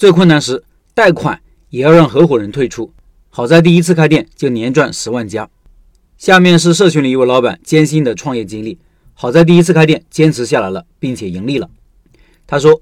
最困难时贷款也要让合伙人退出。好在第一次开店就年赚十万加。下面是社群里一位老板艰辛的创业经历。好在第一次开店坚持下来了，并且盈利了。他说：“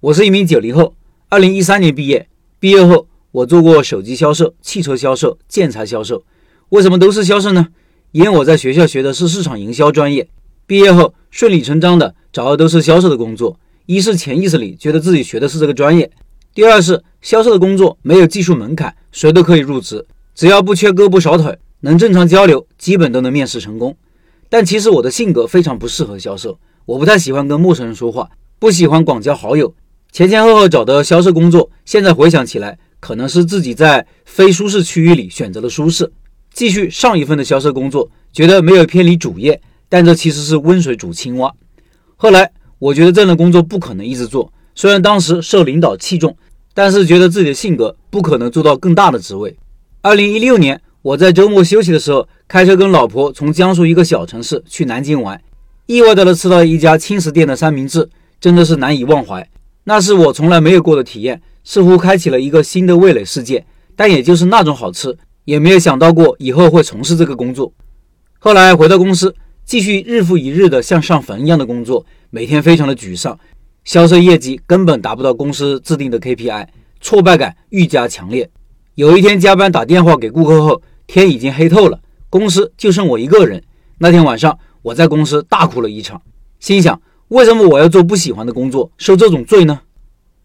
我是一名九零后，二零一三年毕业。毕业后我做过手机销售、汽车销售、建材销售。为什么都是销售呢？因为我在学校学的是市场营销专业。毕业后顺理成章的找的都是销售的工作。一是潜意识里觉得自己学的是这个专业，第二是销售的工作没有技术门槛，谁都可以入职，只要不缺胳膊少腿，能正常交流，基本都能面试成功。”但其实我的性格非常不适合销售，我不太喜欢跟陌生人说话，不喜欢广交好友。前前后后找的销售工作，现在回想起来，可能是自己在非舒适区域里选择了舒适，继续上一份的销售工作，觉得没有偏离主业，但这其实是温水煮青蛙。后来我觉得这样的工作不可能一直做，虽然当时受领导器重，但是觉得自己的性格不可能做到更大的职位。二零一六年。我在周末休息的时候，开车跟老婆从江苏一个小城市去南京玩，意外的吃到一家轻食店的三明治，真的是难以忘怀。那是我从来没有过的体验，似乎开启了一个新的味蕾世界。但也就是那种好吃，也没有想到过以后会从事这个工作。后来回到公司，继续日复一日的像上坟一样的工作，每天非常的沮丧，销售业绩根本达不到公司制定的 KPI，挫败感愈加强烈。有一天加班打电话给顾客后。天已经黑透了，公司就剩我一个人。那天晚上，我在公司大哭了一场，心想：为什么我要做不喜欢的工作，受这种罪呢？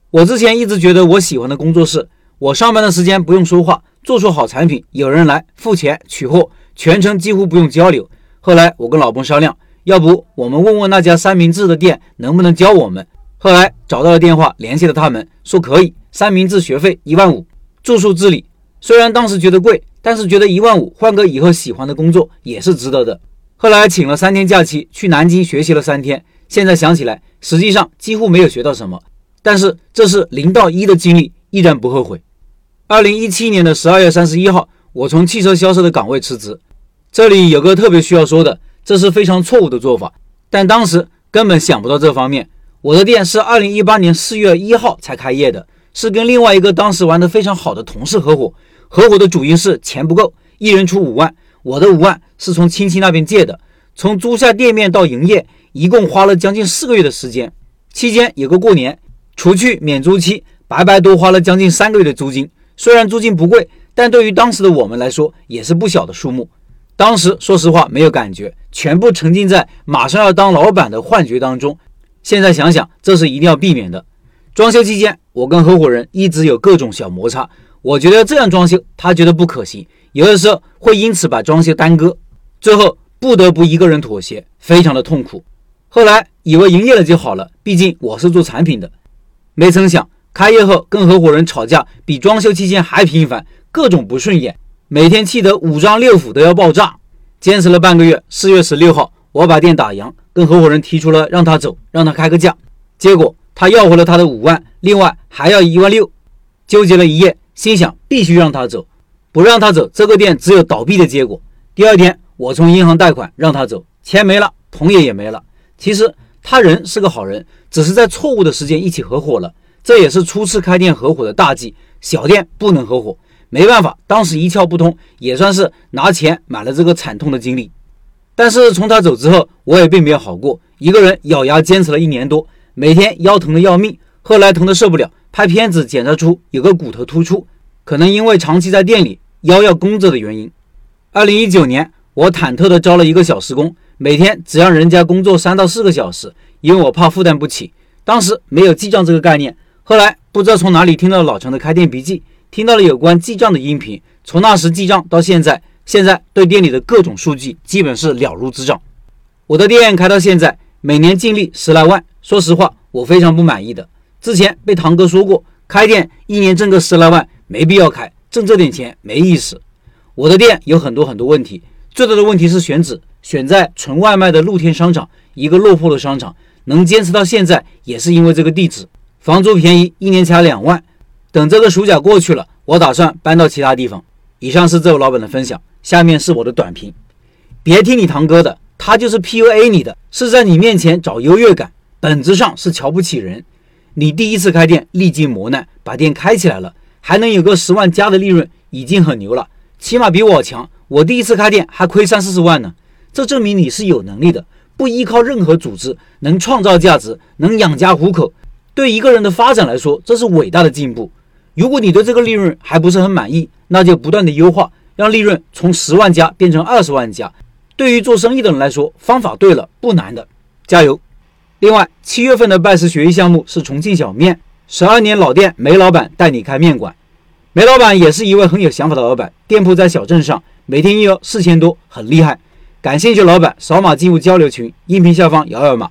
我之前一直觉得我喜欢的工作是，我上班的时间不用说话，做出好产品，有人来付钱取货，全程几乎不用交流。后来我跟老公商量，要不我们问问那家三明治的店能不能教我们。后来找到了电话，联系了他们，说可以，三明治学费一万五，住宿自理。虽然当时觉得贵。但是觉得一万五换个以后喜欢的工作也是值得的。后来请了三天假期去南京学习了三天，现在想起来，实际上几乎没有学到什么。但是这是零到一的经历，依然不后悔。二零一七年的十二月三十一号，我从汽车销售的岗位辞职。这里有个特别需要说的，这是非常错误的做法，但当时根本想不到这方面。我的店是二零一八年四月一号才开业的，是跟另外一个当时玩的非常好的同事合伙。合伙的主因是钱不够，一人出五万。我的五万是从亲戚那边借的。从租下店面到营业，一共花了将近四个月的时间。期间有个过年，除去免租期，白白多花了将近三个月的租金。虽然租金不贵，但对于当时的我们来说，也是不小的数目。当时说实话没有感觉，全部沉浸在马上要当老板的幻觉当中。现在想想，这是一定要避免的。装修期间，我跟合伙人一直有各种小摩擦。我觉得这样装修，他觉得不可行，有的时候会因此把装修耽搁，最后不得不一个人妥协，非常的痛苦。后来以为营业了就好了，毕竟我是做产品的，没曾想开业后跟合伙人吵架比装修期间还频繁，各种不顺眼，每天气得五脏六腑都要爆炸。坚持了半个月，四月十六号，我把店打烊，跟合伙人提出了让他走，让他开个价，结果他要回了他的五万，另外还要一万六，纠结了一夜。心想必须让他走，不让他走，这个店只有倒闭的结果。第二天，我从银行贷款让他走，钱没了，同业也没了。其实他人是个好人，只是在错误的时间一起合伙了。这也是初次开店合伙的大忌，小店不能合伙。没办法，当时一窍不通，也算是拿钱买了这个惨痛的经历。但是从他走之后，我也并没有好过，一个人咬牙坚持了一年多，每天腰疼的要命，后来疼的受不了。拍片子检查出有个骨头突出，可能因为长期在店里腰要弓着的原因。二零一九年，我忐忑地招了一个小时工，每天只让人家工作三到四个小时，因为我怕负担不起。当时没有记账这个概念，后来不知道从哪里听到老陈的开店笔记，听到了有关记账的音频。从那时记账到现在，现在对店里的各种数据基本是了如指掌。我的店开到现在，每年净利十来万，说实话，我非常不满意的。之前被堂哥说过，开店一年挣个十来万，没必要开，挣这点钱没意思。我的店有很多很多问题，最大的问题是选址，选在纯外卖的露天商场，一个落魄的商场，能坚持到现在也是因为这个地址，房租便宜，一年才两万。等这个暑假过去了，我打算搬到其他地方。以上是这位老板的分享，下面是我的短评。别听你堂哥的，他就是 PUA 你的，是在你面前找优越感，本质上是瞧不起人。你第一次开店历经磨难把店开起来了，还能有个十万加的利润，已经很牛了，起码比我强。我第一次开店还亏三四十万呢，这证明你是有能力的，不依靠任何组织，能创造价值，能养家糊口。对一个人的发展来说，这是伟大的进步。如果你对这个利润还不是很满意，那就不断的优化，让利润从十万加变成二十万加。对于做生意的人来说，方法对了不难的，加油。另外，七月份的拜师学艺项目是重庆小面，十二年老店梅老板带你开面馆。梅老板也是一位很有想法的老板，店铺在小镇上，每天营业额四千多，很厉害。感兴趣老板扫码进入交流群，音频下方摇摇码。